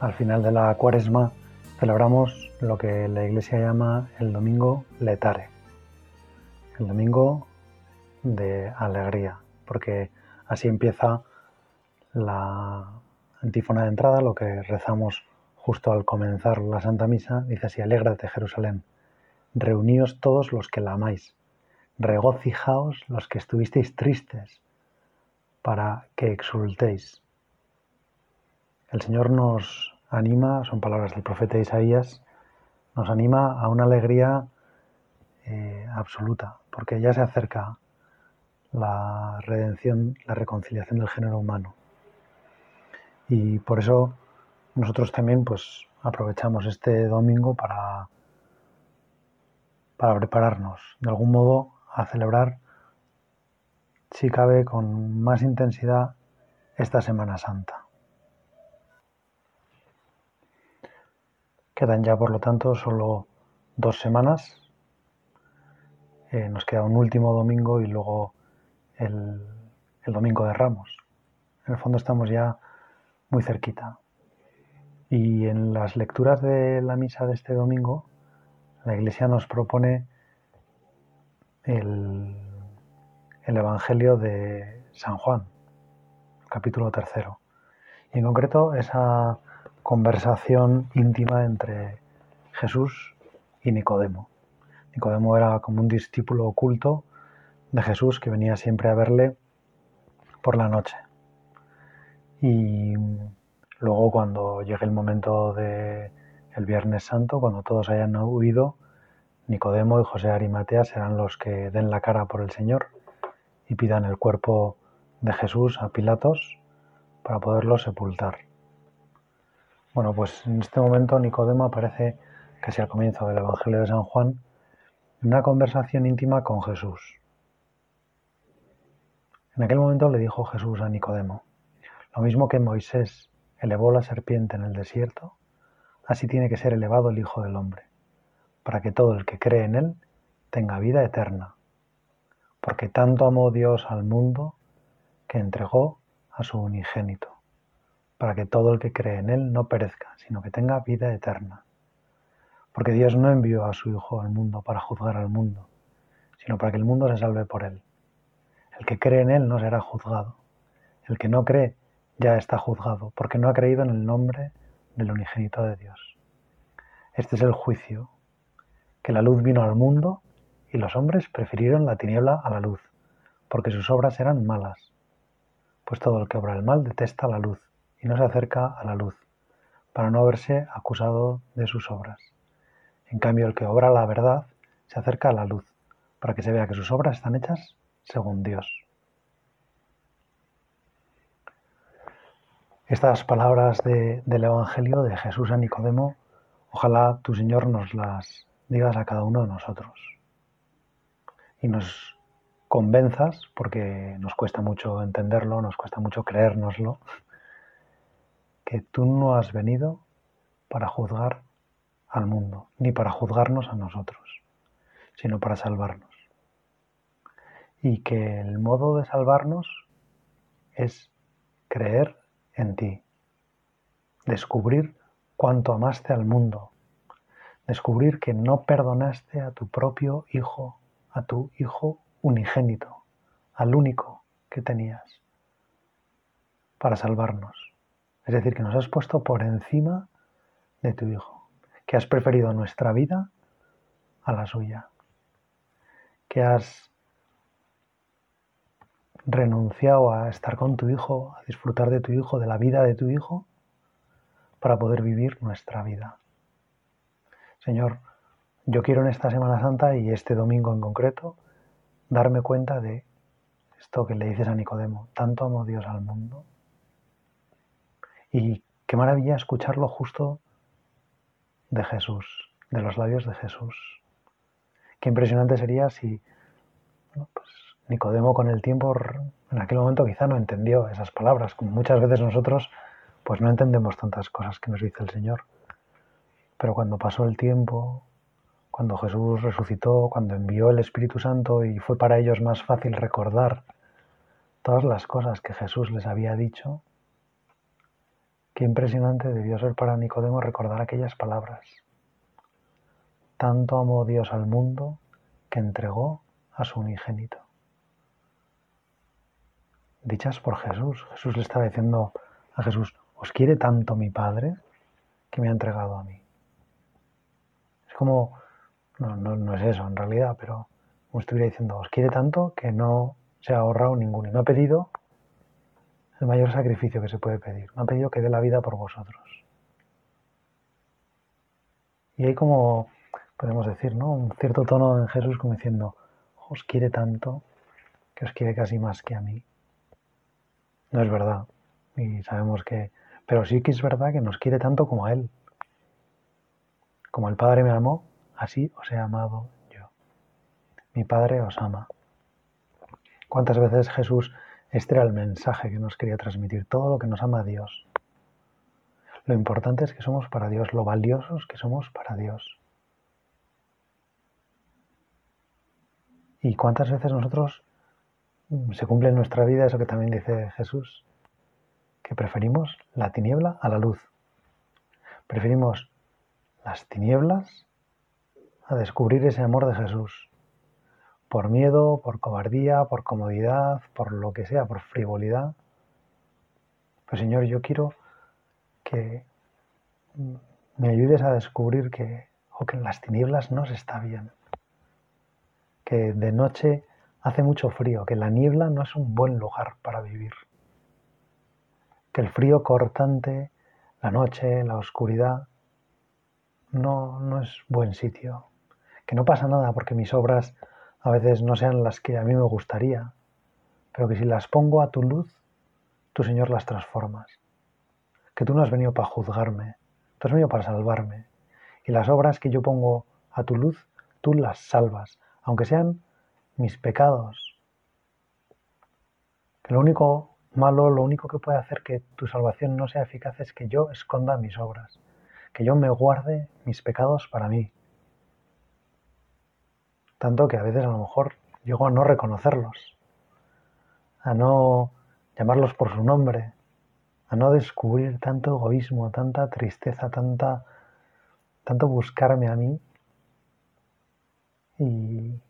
al final de la cuaresma celebramos lo que la iglesia llama el domingo letare, el domingo de alegría, porque así empieza la antífona de entrada, lo que rezamos justo al comenzar la Santa Misa, dice así, alégrate Jerusalén, reuníos todos los que la amáis, regocijaos los que estuvisteis tristes, para que exultéis. El Señor nos anima, son palabras del profeta Isaías, nos anima a una alegría eh, absoluta, porque ya se acerca la redención, la reconciliación del género humano. Y por eso nosotros también pues aprovechamos este domingo para, para prepararnos de algún modo a celebrar, si cabe, con más intensidad esta Semana Santa. Quedan ya, por lo tanto, solo dos semanas. Eh, nos queda un último domingo y luego el, el domingo de Ramos. En el fondo estamos ya muy cerquita. Y en las lecturas de la misa de este domingo, la Iglesia nos propone el, el Evangelio de San Juan, capítulo tercero. Y en concreto esa conversación íntima entre Jesús y Nicodemo. Nicodemo era como un discípulo oculto de Jesús que venía siempre a verle por la noche. Y luego cuando llegue el momento del el Viernes Santo, cuando todos hayan huido, Nicodemo y José Arimatea serán los que den la cara por el Señor y pidan el cuerpo de Jesús a Pilatos para poderlo sepultar. Bueno, pues en este momento Nicodemo aparece casi al comienzo del Evangelio de San Juan en una conversación íntima con Jesús. En aquel momento le dijo Jesús a Nicodemo, lo mismo que Moisés elevó la serpiente en el desierto, así tiene que ser elevado el Hijo del Hombre, para que todo el que cree en él tenga vida eterna. Porque tanto amó Dios al mundo que entregó a su unigénito para que todo el que cree en Él no perezca, sino que tenga vida eterna. Porque Dios no envió a su Hijo al mundo para juzgar al mundo, sino para que el mundo se salve por Él. El que cree en Él no será juzgado. El que no cree ya está juzgado, porque no ha creído en el nombre del unigénito de Dios. Este es el juicio, que la luz vino al mundo y los hombres prefirieron la tiniebla a la luz, porque sus obras eran malas. Pues todo el que obra el mal detesta la luz y no se acerca a la luz, para no verse acusado de sus obras. En cambio, el que obra la verdad se acerca a la luz, para que se vea que sus obras están hechas según Dios. Estas palabras del Evangelio de Jesús a Nicodemo, ojalá tu Señor nos las digas a cada uno de nosotros y nos convenzas, porque nos cuesta mucho entenderlo, nos cuesta mucho creérnoslo, que tú no has venido para juzgar al mundo, ni para juzgarnos a nosotros, sino para salvarnos. Y que el modo de salvarnos es creer en ti, descubrir cuánto amaste al mundo, descubrir que no perdonaste a tu propio hijo, a tu hijo unigénito, al único que tenías, para salvarnos es decir, que nos has puesto por encima de tu Hijo, que has preferido nuestra vida a la suya, que has renunciado a estar con tu Hijo, a disfrutar de tu Hijo, de la vida de tu Hijo, para poder vivir nuestra vida. Señor, yo quiero en esta Semana Santa y este domingo en concreto darme cuenta de esto que le dices a Nicodemo, tanto amó Dios al mundo y Qué maravilla escucharlo justo de Jesús, de los labios de Jesús. Qué impresionante sería si pues, Nicodemo con el tiempo, en aquel momento quizá no entendió esas palabras, como muchas veces nosotros pues no entendemos tantas cosas que nos dice el Señor. Pero cuando pasó el tiempo, cuando Jesús resucitó, cuando envió el Espíritu Santo y fue para ellos más fácil recordar todas las cosas que Jesús les había dicho, qué impresionante debió ser para Nicodemo recordar aquellas palabras. Tanto amó Dios al mundo que entregó a su unigénito. Dichas por Jesús. Jesús le estaba diciendo a Jesús, ¿os quiere tanto mi Padre que me ha entregado a mí? Es como, no, no, es eso en realidad, pero como estuviera diciendo, os quiere tanto que no se ha ahorrado ninguno y no ha pedido el mayor sacrificio que se puede pedir. Me ha pedido que dé la vida por vosotros. Y hay como, podemos decir, ¿no? Un cierto tono en Jesús como diciendo, os quiere tanto que os quiere casi más que a mí. No es verdad. Y sabemos que... Pero sí que es verdad que nos quiere tanto como a Él. Como el Padre me amó, así os he amado yo. Mi Padre os ama. ¿Cuántas veces Jesús, este era el mensaje que nos quería transmitir, todo lo que nos ama Dios? Lo importante es que somos para Dios, lo valiosos que somos para Dios. ¿Y cuántas veces nosotros mm, se cumple en nuestra vida eso que también dice Jesús? Que preferimos la tiniebla a la luz. Preferimos las tinieblas a descubrir ese amor de Jesús. Por miedo, por cobardía, por comodidad, por lo que sea, por frivolidad. Pues Señor, yo quiero que me ayudes a descubrir que, o que en las tinieblas no se está bien. Que de noche hace mucho frío, que la niebla no es un buen lugar para vivir, que el frío cortante, la noche, la oscuridad, no, no es buen sitio, que no pasa nada porque mis obras a veces no sean las que a mí me gustaría, pero que si las pongo a tu luz, tú Señor las transformas, que tú no has venido para juzgarme, tú has venido para salvarme, y las obras que yo pongo a tu luz, tú las salvas, aunque sean mis pecados. Que lo único malo, lo único que puede hacer que tu salvación no sea eficaz es que yo esconda mis obras, que yo me guarde mis pecados para mí. Tanto que a veces a lo mejor llego a no reconocerlos, a no llamarlos por su nombre, a no descubrir tanto egoísmo, tanta tristeza, tanta, tanto buscarme a mí y,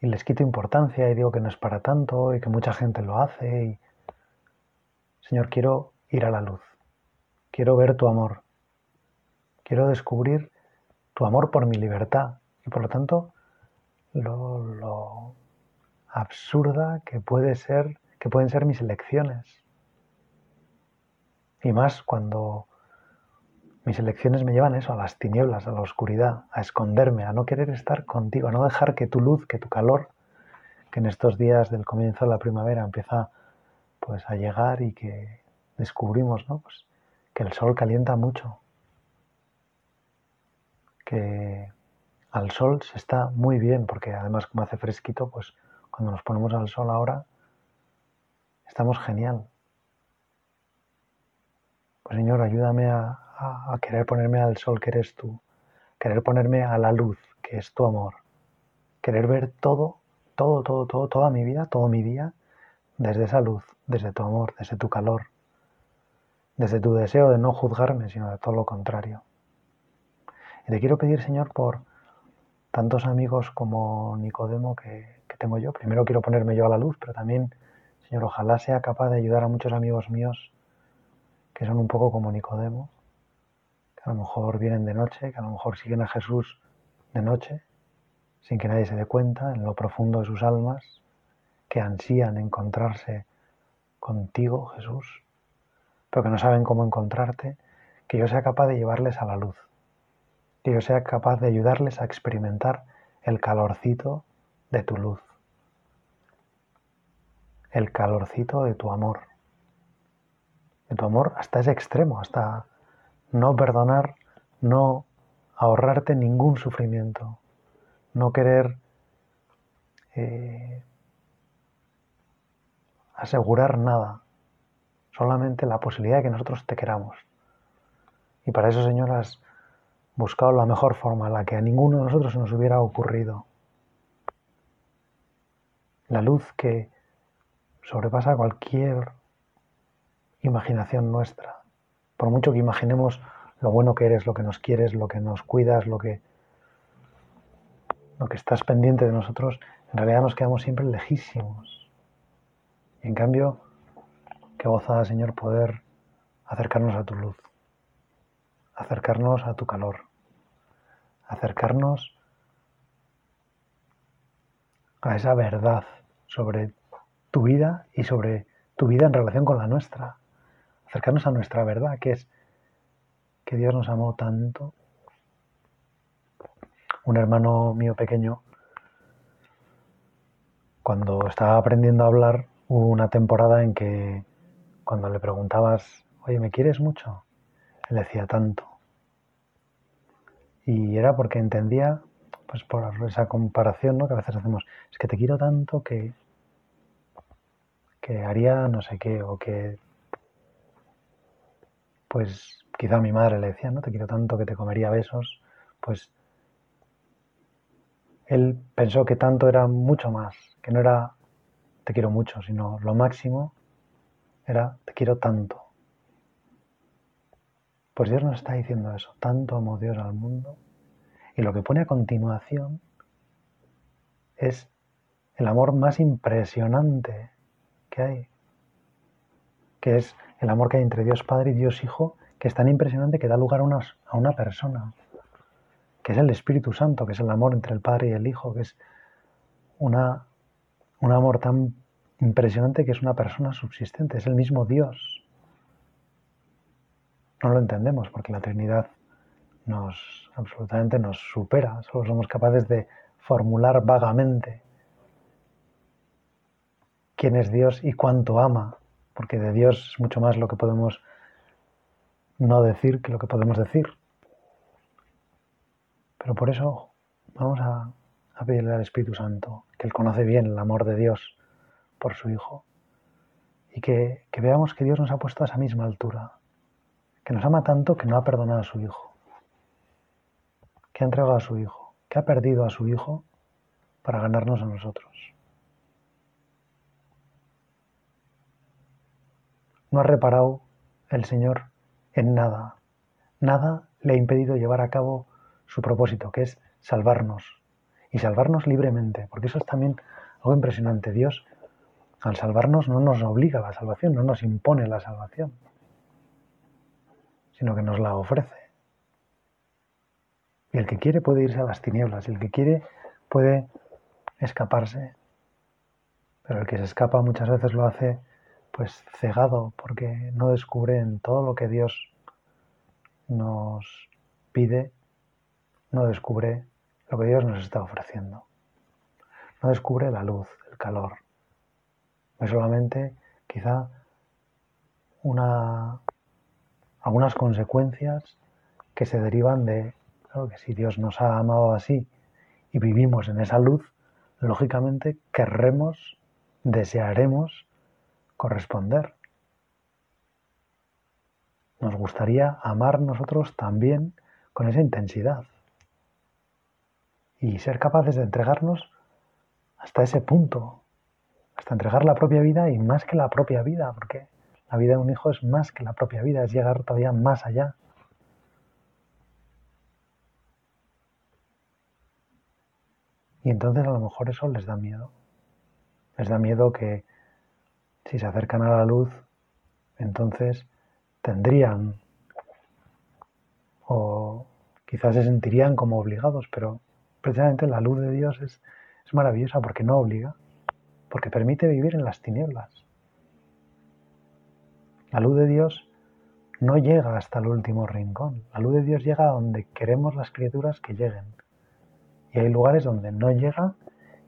les quito importancia y digo que no es para tanto y que mucha gente lo hace. Y... Señor, quiero ir a la luz, quiero ver tu amor, quiero descubrir tu amor por mi libertad y por lo tanto lo, lo absurda que puede ser, que pueden ser mis elecciones. Y más cuando mis elecciones me llevan eso, a las tinieblas, a la oscuridad, a esconderme, a no querer estar contigo, a no dejar que tu luz, que tu calor, que en estos días del comienzo de la primavera empieza pues a llegar y que descubrimos, ¿no? Pues que el sol calienta mucho, que al sol se está muy bien, porque además como hace fresquito, pues cuando nos ponemos al sol ahora, estamos genial. Pues Señor, ayúdame a, querer ponerme al sol que eres tú, querer ponerme a la luz que es tu amor, querer ver todo, todo, todo, todo, toda mi vida, todo mi día, desde esa luz, desde tu amor, desde tu calor, desde tu deseo de no juzgarme, sino de todo lo contrario. Y te quiero pedir, Señor, por tantos amigos como Nicodemo que, que tengo yo. Primero quiero ponerme yo a la luz, pero también, Señor, ojalá sea capaz de ayudar a muchos amigos míos que son un poco como Nicodemo, que a lo mejor vienen de noche, que a lo mejor siguen a Jesús de noche, sin que nadie se dé cuenta, en lo profundo de sus almas, que ansían encontrarse contigo, Jesús, pero que no saben cómo encontrarte, que yo sea capaz de llevarles a la luz, que yo sea capaz de ayudarles a experimentar el calorcito de tu luz, el calorcito de tu amor, de tu amor hasta ese extremo, hasta no perdonar, no ahorrarte ningún sufrimiento, no querer eh, asegurar nada, solamente la posibilidad de que nosotros te queramos. Y para eso, Señor, has buscado la mejor forma, la que a ninguno de nosotros nos hubiera ocurrido. La luz que sobrepasa cualquier imaginación nuestra. Por mucho que imaginemos lo bueno que eres, lo que nos quieres, lo que nos cuidas, lo que, lo que estás pendiente de nosotros, en realidad nos quedamos siempre lejísimos. Y en cambio, qué gozada, Señor, poder acercarnos a tu luz, acercarnos a tu calor, acercarnos a esa verdad sobre tu vida y sobre tu vida en relación con la nuestra. Acercarnos a nuestra verdad, que es que Dios nos amó tanto. Un hermano mío pequeño, cuando estaba aprendiendo a hablar, hubo una temporada en que cuando le preguntabas, oye, ¿me quieres mucho? Él decía tanto. Y era porque entendía, pues por esa comparación ¿no? que a veces hacemos, es que te quiero tanto que, que haría no sé qué, o que pues quizá mi madre le decía, no te quiero tanto que te comería besos, pues él pensó que tanto era mucho más, que no era te quiero mucho, sino lo máximo era te quiero tanto. Pues Dios nos está diciendo eso, tanto amó Dios al mundo. Y lo que pone a continuación es el amor más impresionante que hay, que es el amor que hay entre Dios Padre y Dios Hijo, que es tan impresionante que da lugar a una, persona, que es el Espíritu Santo, que es el amor entre el Padre y el Hijo, que es una, un amor tan impresionante que es una persona subsistente, es el mismo Dios. No lo entendemos porque la Trinidad nos absolutamente nos supera, solo somos capaces de formular vagamente quién es Dios y cuánto ama, porque de Dios es mucho más lo que podemos no decir que lo que podemos decir. Pero por eso vamos a, pedirle al Espíritu Santo, que Él conoce bien el amor de Dios por su Hijo, y que, que veamos que Dios nos ha puesto a esa misma altura, que nos ama tanto que no ha perdonado a su Hijo, que ha entregado a su Hijo, que ha perdido a su Hijo para ganarnos a nosotros. No ha reparado el Señor en nada. Nada le ha impedido llevar a cabo su propósito, que es salvarnos. Y salvarnos libremente, porque eso es también algo impresionante. Dios, al salvarnos, no nos obliga a la salvación, no nos impone la salvación, sino que nos la ofrece. Y el que quiere puede irse a las tinieblas, el que quiere puede escaparse, pero el que se escapa muchas veces lo hace pues cegado porque no descubre en todo lo que Dios nos pide, no descubre lo que Dios nos está ofreciendo. No descubre la luz, el calor. No solamente quizá una, algunas consecuencias que se derivan de que si Dios nos ha amado así y vivimos en esa luz, lógicamente querremos, desearemos corresponder. Nos gustaría amar nosotros también con esa intensidad y ser capaces de entregarnos hasta ese punto, hasta entregar la propia vida y más que la propia vida, porque la vida de un hijo es más que la propia vida, es llegar todavía más allá. Y entonces a lo mejor eso les da miedo. Les da miedo que si se acercan a la luz, entonces tendrían o quizás se sentirían como obligados, pero precisamente la luz de Dios es, es maravillosa porque no obliga, porque permite vivir en las tinieblas. La luz de Dios no llega hasta el último rincón. La luz de Dios llega a donde queremos las criaturas que lleguen. Y hay lugares donde no llega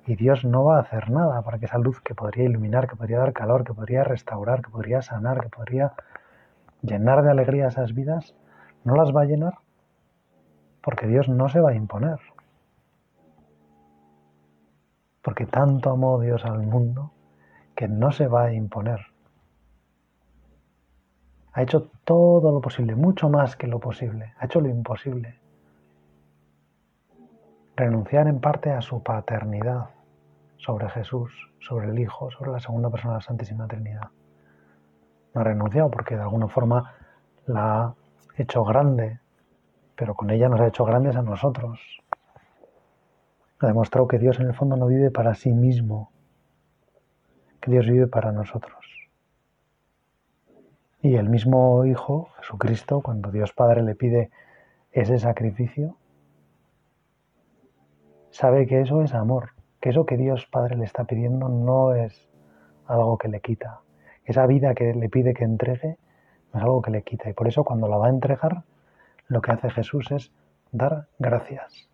y Dios no va a hacer nada para que esa luz que podría iluminar, que podría dar calor, que podría restaurar, que podría sanar, que podría llenar de alegría esas vidas, no las va a llenar porque Dios no se va a imponer. Porque tanto amó Dios al mundo que no se va a imponer. Ha hecho todo lo posible, mucho más que lo posible. Ha hecho lo imposible. Renunciar en parte a su paternidad sobre Jesús, sobre el Hijo, sobre la segunda persona de la Santísima Trinidad. No ha renunciado porque de alguna forma la ha hecho grande, pero con ella nos ha hecho grandes a nosotros. Ha demostrado que Dios en el fondo no vive para sí mismo, que Dios vive para nosotros. Y el mismo Hijo, Jesucristo, cuando Dios Padre le pide ese sacrificio, sabe que eso es amor, que eso que Dios Padre le está pidiendo no es algo que le quita. Esa vida que le pide que entregue no es algo que le quita. Y por eso cuando la va a entregar, lo que hace Jesús es dar gracias.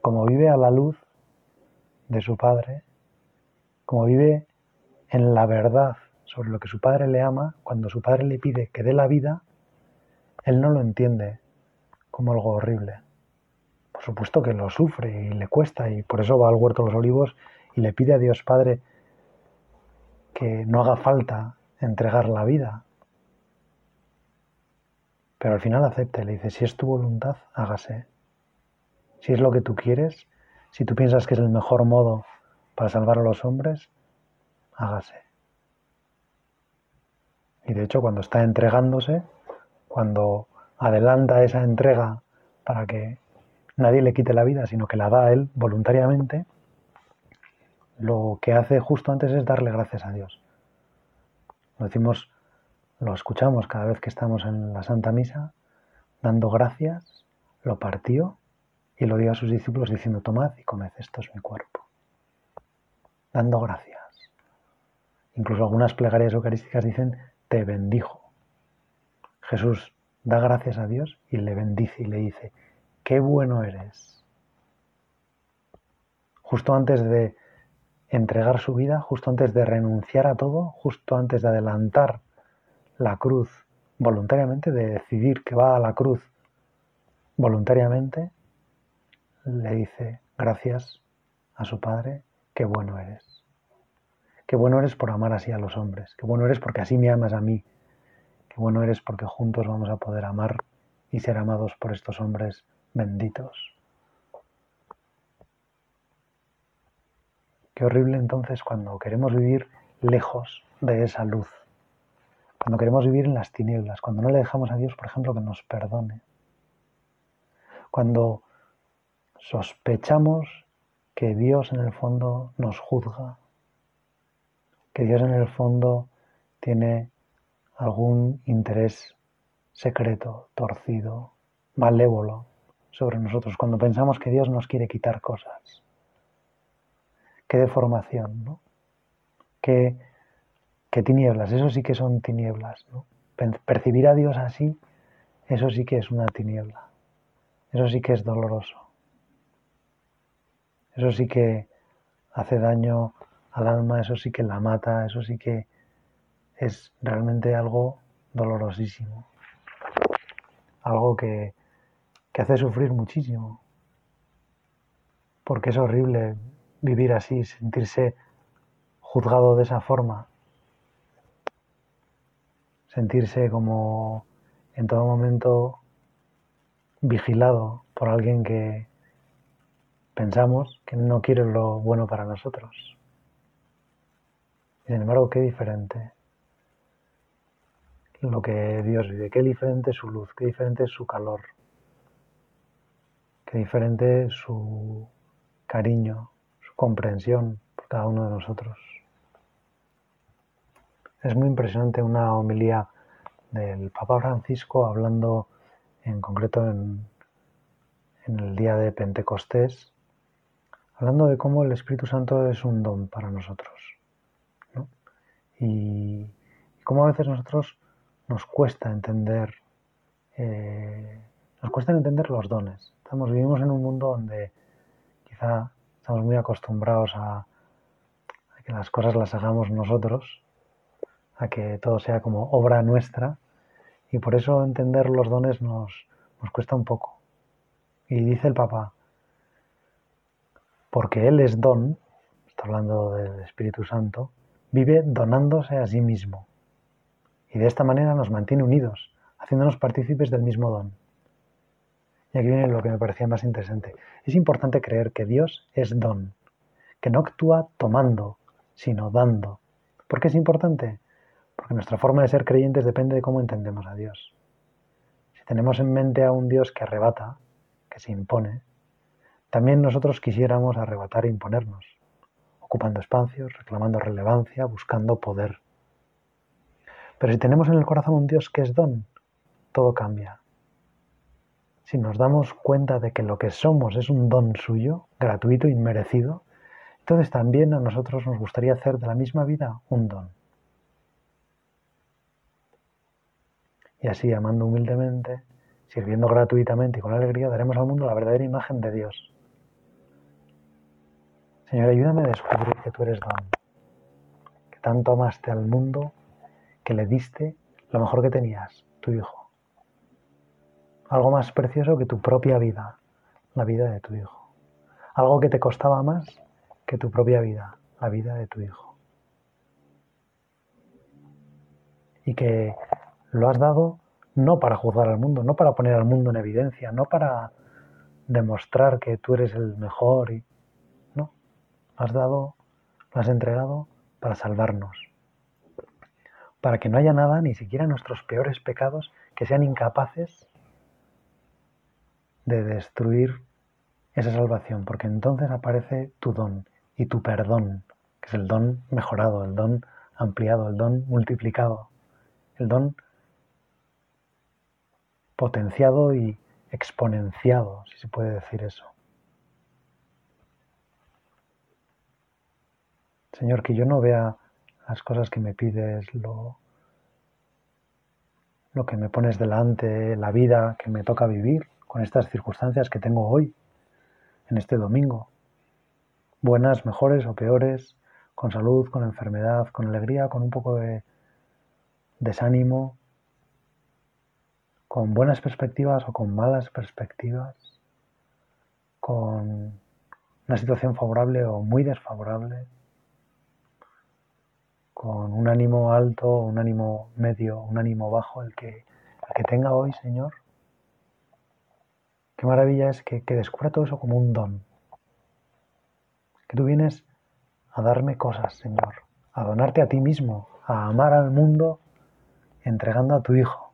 Como vive a la luz de su Padre, como vive en la verdad sobre lo que su Padre le ama, cuando su Padre le pide que dé la vida, él no lo entiende como algo horrible por supuesto que lo sufre y le cuesta y por eso va al huerto de los olivos y le pide a Dios Padre que no haga falta entregar la vida. Pero al final acepta y le dice, si es tu voluntad, hágase. Si es lo que tú quieres, si tú piensas que es el mejor modo para salvar a los hombres, hágase. Y de hecho cuando está entregándose, cuando adelanta esa entrega para que nadie le quite la vida, sino que la da a él voluntariamente, lo que hace justo antes es darle gracias a Dios. Lo decimos, lo escuchamos cada vez que estamos en la Santa Misa, dando gracias, lo partió y lo dio a sus discípulos diciendo, tomad y comed, esto es mi cuerpo. Dando gracias. Incluso algunas plegarias eucarísticas dicen, te bendijo. Jesús da gracias a Dios y le bendice y le dice, qué bueno eres. Justo antes de entregar su vida, justo antes de renunciar a todo, justo antes de adelantar la cruz voluntariamente, de decidir que va a la cruz voluntariamente, le dice gracias a su Padre, qué bueno eres. Qué bueno eres por amar así a los hombres, qué bueno eres porque así me amas a mí, qué bueno eres porque juntos vamos a poder amar y ser amados por estos hombres benditos. Qué horrible entonces cuando queremos vivir lejos de esa luz, cuando queremos vivir en las tinieblas, cuando no le dejamos a Dios, por ejemplo, que nos perdone, cuando sospechamos que Dios en el fondo nos juzga, que Dios en el fondo tiene algún interés secreto, torcido, malévolo sobre nosotros, cuando pensamos que Dios nos quiere quitar cosas. Qué deformación, ¿no? Qué, qué tinieblas, eso sí que son tinieblas. Percibir a Dios así, eso sí que es una tiniebla, eso sí que es doloroso, eso sí que hace daño al alma, eso sí que la mata, eso sí que es realmente algo dolorosísimo, algo que, que hace sufrir muchísimo. Porque es horrible vivir así, sentirse juzgado de esa forma, sentirse como en todo momento vigilado por alguien que pensamos que no quiere lo bueno para nosotros. Sin embargo, qué diferente lo que Dios vive, qué diferente es su luz, qué diferente es su calor, Qué diferente su cariño, su comprensión por cada uno de nosotros. Es muy impresionante una homilía del Papa Francisco hablando en concreto en, el día de Pentecostés, hablando de cómo el Espíritu Santo es un don para nosotros. Y, cómo a veces nosotros nos cuesta entender, eh, nos cuesta entender los dones vivimos en un mundo donde quizá estamos muy acostumbrados a, que las cosas las hagamos nosotros, a que todo sea como obra nuestra, Y por eso entender los dones nos, nos cuesta un poco. Y dice el Papa, porque Él es don, está hablando del Espíritu Santo, vive donándose a sí mismo. Y de esta manera nos mantiene unidos, haciéndonos partícipes del mismo don. Y aquí viene lo que me parecía más interesante. Es importante creer que Dios es don, que no actúa tomando, sino dando. ¿Por qué es importante? Porque nuestra forma de ser creyentes depende de cómo entendemos a Dios. Si tenemos en mente a un Dios que arrebata, que se impone, también nosotros quisiéramos arrebatar e imponernos, ocupando espacios, reclamando relevancia, buscando poder. Pero si tenemos en el corazón un Dios que es don, todo cambia. Si nos damos cuenta de que lo que somos es un don suyo, gratuito, inmerecido, entonces también a nosotros nos gustaría hacer de la misma vida un don. Y así, amando humildemente, sirviendo gratuitamente y con alegría, daremos al mundo la verdadera imagen de Dios. Señor, ayúdame a descubrir que tú eres don, que tanto amaste al mundo que le diste lo mejor que tenías, tu Hijo. Algo más precioso que tu propia vida, la vida de tu Hijo. Algo que te costaba más que tu propia vida, la vida de tu Hijo. Y que lo has dado no para juzgar al mundo, no para poner al mundo en evidencia, no para demostrar que tú eres el mejor, y, has dado, lo has entregado para salvarnos, para que no haya nada, ni siquiera nuestros peores pecados, que sean incapaces de destruir esa salvación, porque entonces aparece tu don y tu perdón, que es el don mejorado, el don ampliado, el don multiplicado, el don potenciado y exponenciado, si se puede decir eso. Señor, que yo no vea las cosas que me pides, lo, que me pones delante, la vida que me toca vivir con estas circunstancias que tengo hoy, en este domingo. Buenas, mejores o peores, con salud, con enfermedad, con alegría, con un poco de desánimo, con buenas perspectivas o con malas perspectivas, con una situación favorable o muy desfavorable, con un ánimo alto, un ánimo medio, un ánimo bajo, el que, que tenga hoy, Señor. Qué maravilla es que, que descubra todo eso como un don. Que tú vienes a darme cosas, Señor, a donarte a ti mismo, a amar al mundo entregando a tu Hijo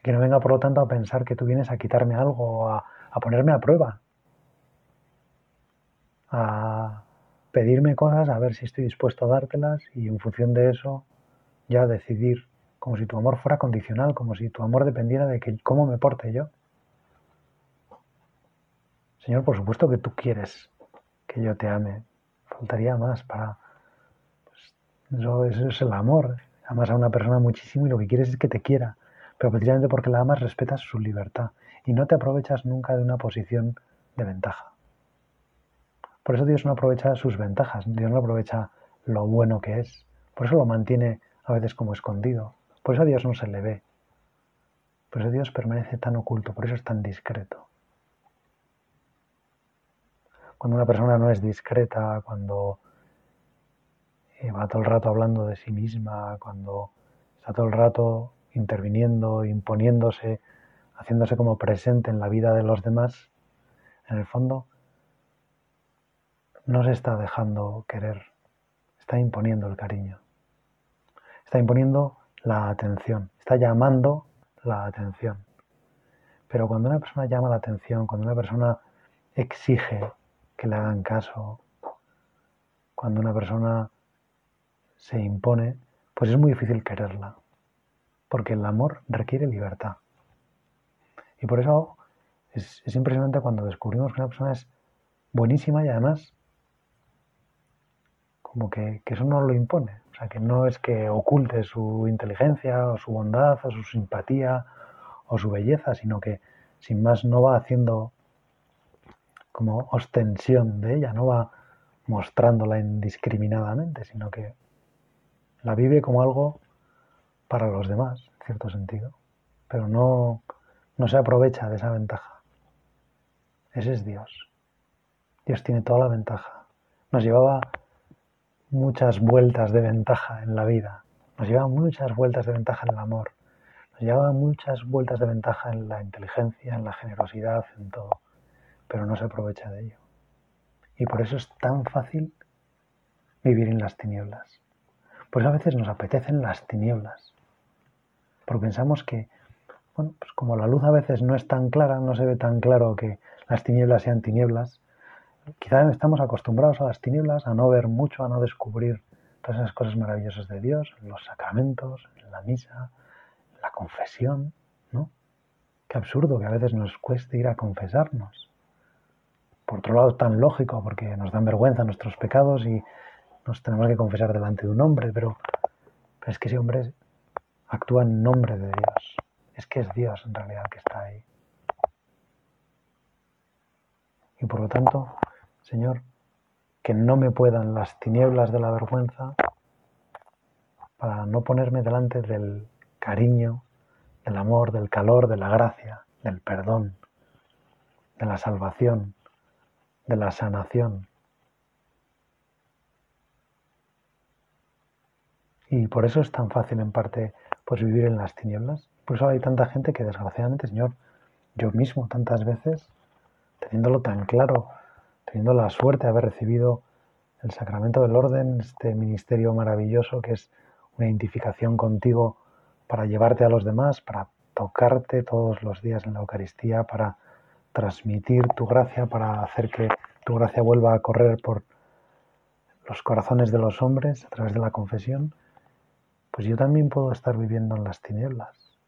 que no venga, por lo tanto, a pensar que tú vienes a quitarme algo, a, a ponerme a prueba, a pedirme cosas, a ver si estoy dispuesto a dártelas y en función de eso ya decidir, como si tu amor fuera condicional, como si tu amor dependiera de que, cómo me porte yo. Señor, por supuesto que tú quieres que yo te ame. Faltaría más para... Pues, eso, eso es el amor. Amas a una persona muchísimo y lo que quieres es que te quiera pero precisamente porque la amas respetas su libertad y no te aprovechas nunca de una posición de ventaja. Por eso Dios no aprovecha sus ventajas, Dios no aprovecha lo bueno que es, por eso lo mantiene a veces como escondido, por eso a Dios no se le ve, por eso Dios permanece tan oculto, por eso es tan discreto. Cuando una persona no es discreta, cuando eh, va todo el rato hablando de sí misma, cuando está todo el rato interviniendo, imponiéndose, haciéndose como presente en la vida de los demás, en el fondo no se está dejando querer, está imponiendo el cariño, está imponiendo la atención, está llamando la atención. Pero cuando una persona llama la atención, cuando una persona exige que le hagan caso, cuando una persona se impone, pues es muy difícil quererla porque el amor requiere libertad. Y por eso es, impresionante cuando descubrimos que una persona es buenísima y además como que, eso no lo impone. O sea, que no es que oculte su inteligencia o su bondad o su simpatía o su belleza, sino que sin más no va haciendo como ostensión de ella, no va mostrándola indiscriminadamente, sino que la vive como algo para los demás, en cierto sentido, pero no, no se aprovecha de esa ventaja. Ese es Dios. Dios tiene toda la ventaja. Nos llevaba muchas vueltas de ventaja en la vida. Nos llevaba muchas vueltas de ventaja en el amor. Nos llevaba muchas vueltas de ventaja en la inteligencia, en la generosidad, en todo. Pero no se aprovecha de ello. Y por eso es tan fácil vivir en las tinieblas. Pues a veces nos apetecen las tinieblas. Porque pensamos que, bueno, pues como la luz a veces no es tan clara, no se ve tan claro que las tinieblas sean tinieblas, quizá estamos acostumbrados a las tinieblas, a no ver mucho, a no descubrir todas esas cosas maravillosas de Dios, los sacramentos, en la misa, la confesión, ¿no? Qué absurdo que a veces nos cueste ir a confesarnos. Por otro lado, tan lógico, porque nos dan vergüenza nuestros pecados y nos tenemos que confesar delante de un hombre, pero, pero es que ese hombre actúa en nombre de Dios. Es que es Dios en realidad el que está ahí. Y por lo tanto, Señor, que no me puedan las tinieblas de la vergüenza para no ponerme delante del cariño, del amor, del calor, de la gracia, del perdón, de la salvación, de la sanación. Y por eso es tan fácil en parte pues vivir en las tinieblas. Por eso hay tanta gente que desgraciadamente, Señor, yo mismo tantas veces teniéndolo tan claro, teniendo la suerte de haber recibido el sacramento del orden, este ministerio maravilloso que es una identificación contigo para llevarte a los demás, para tocarte todos los días en la Eucaristía, para transmitir tu gracia, para hacer que tu gracia vuelva a correr por los corazones de los hombres a través de la confesión, pues yo también puedo estar viviendo en las tinieblas.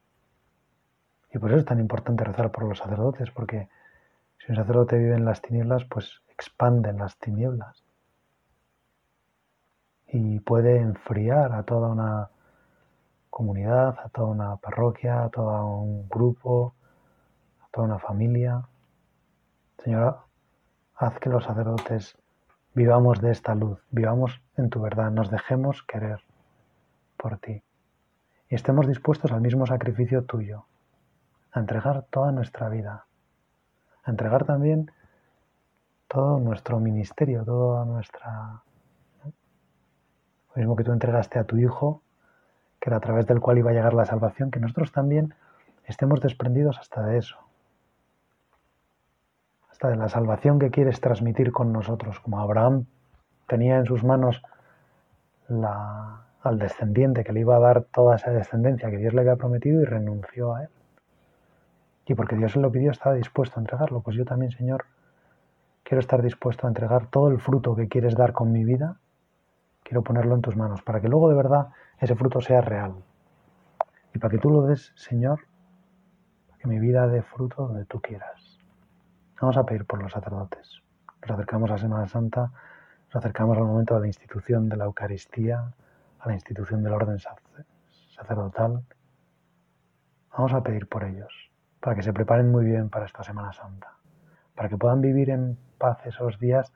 Y por eso es tan importante rezar por los sacerdotes, porque si un sacerdote vive en las tinieblas, pues expande en las tinieblas. Y puede enfriar a toda una comunidad, a toda una parroquia, a todo un grupo, a toda una familia. Señora, haz que los sacerdotes vivamos de esta luz, vivamos en tu verdad, nos dejemos querer por ti y estemos dispuestos al mismo sacrificio tuyo, a entregar toda nuestra vida a entregar también todo nuestro ministerio, toda nuestra... Lo mismo que tú entregaste a tu Hijo, que era a través del cual iba a llegar la salvación, que nosotros también estemos desprendidos hasta de eso, hasta de la salvación que quieres transmitir con nosotros, como Abraham tenía en sus manos la, al descendiente que le iba a dar toda esa descendencia que Dios le había prometido y renunció a él. Y porque Dios se lo pidió, estaba dispuesto a entregarlo. Pues yo también, Señor, quiero estar dispuesto a entregar todo el fruto que quieres dar con mi vida. Quiero ponerlo en tus manos para que luego de verdad ese fruto sea real. Y para que tú lo des, Señor, para que mi vida dé fruto donde tú quieras. Vamos a pedir por los sacerdotes. Nos acercamos a Semana Santa, nos acercamos al momento de la institución de la Eucaristía, a la institución del orden sacerdotal. Vamos a pedir por ellos para que se preparen muy bien para esta Semana Santa, para que puedan vivir en paz esos días,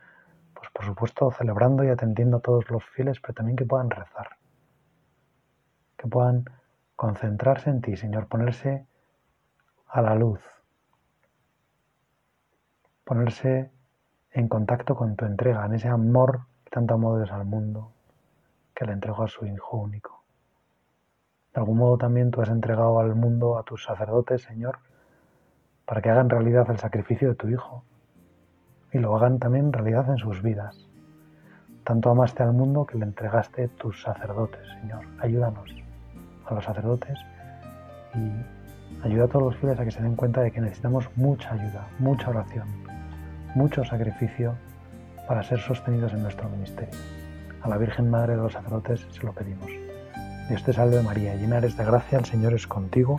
pues por supuesto celebrando y atendiendo a todos los fieles, pero también que puedan rezar, que puedan concentrarse en ti, Señor, ponerse a la luz, ponerse en contacto con tu entrega, en ese amor que tanto Dios al mundo, que le entregó a su Hijo único. De algún modo también tú has entregado al mundo a tus sacerdotes, Señor, para que hagan realidad el sacrificio de tu Hijo y lo hagan también realidad en sus vidas. Tanto amaste al mundo que le entregaste tus sacerdotes, Señor. Ayúdanos a los sacerdotes y ayuda a todos los fieles a que se den cuenta de que necesitamos mucha ayuda, mucha oración, mucho sacrificio para ser sostenidos en nuestro ministerio. A la Virgen Madre de los sacerdotes se lo pedimos. Dios te salve María, llena eres de gracia, el Señor es contigo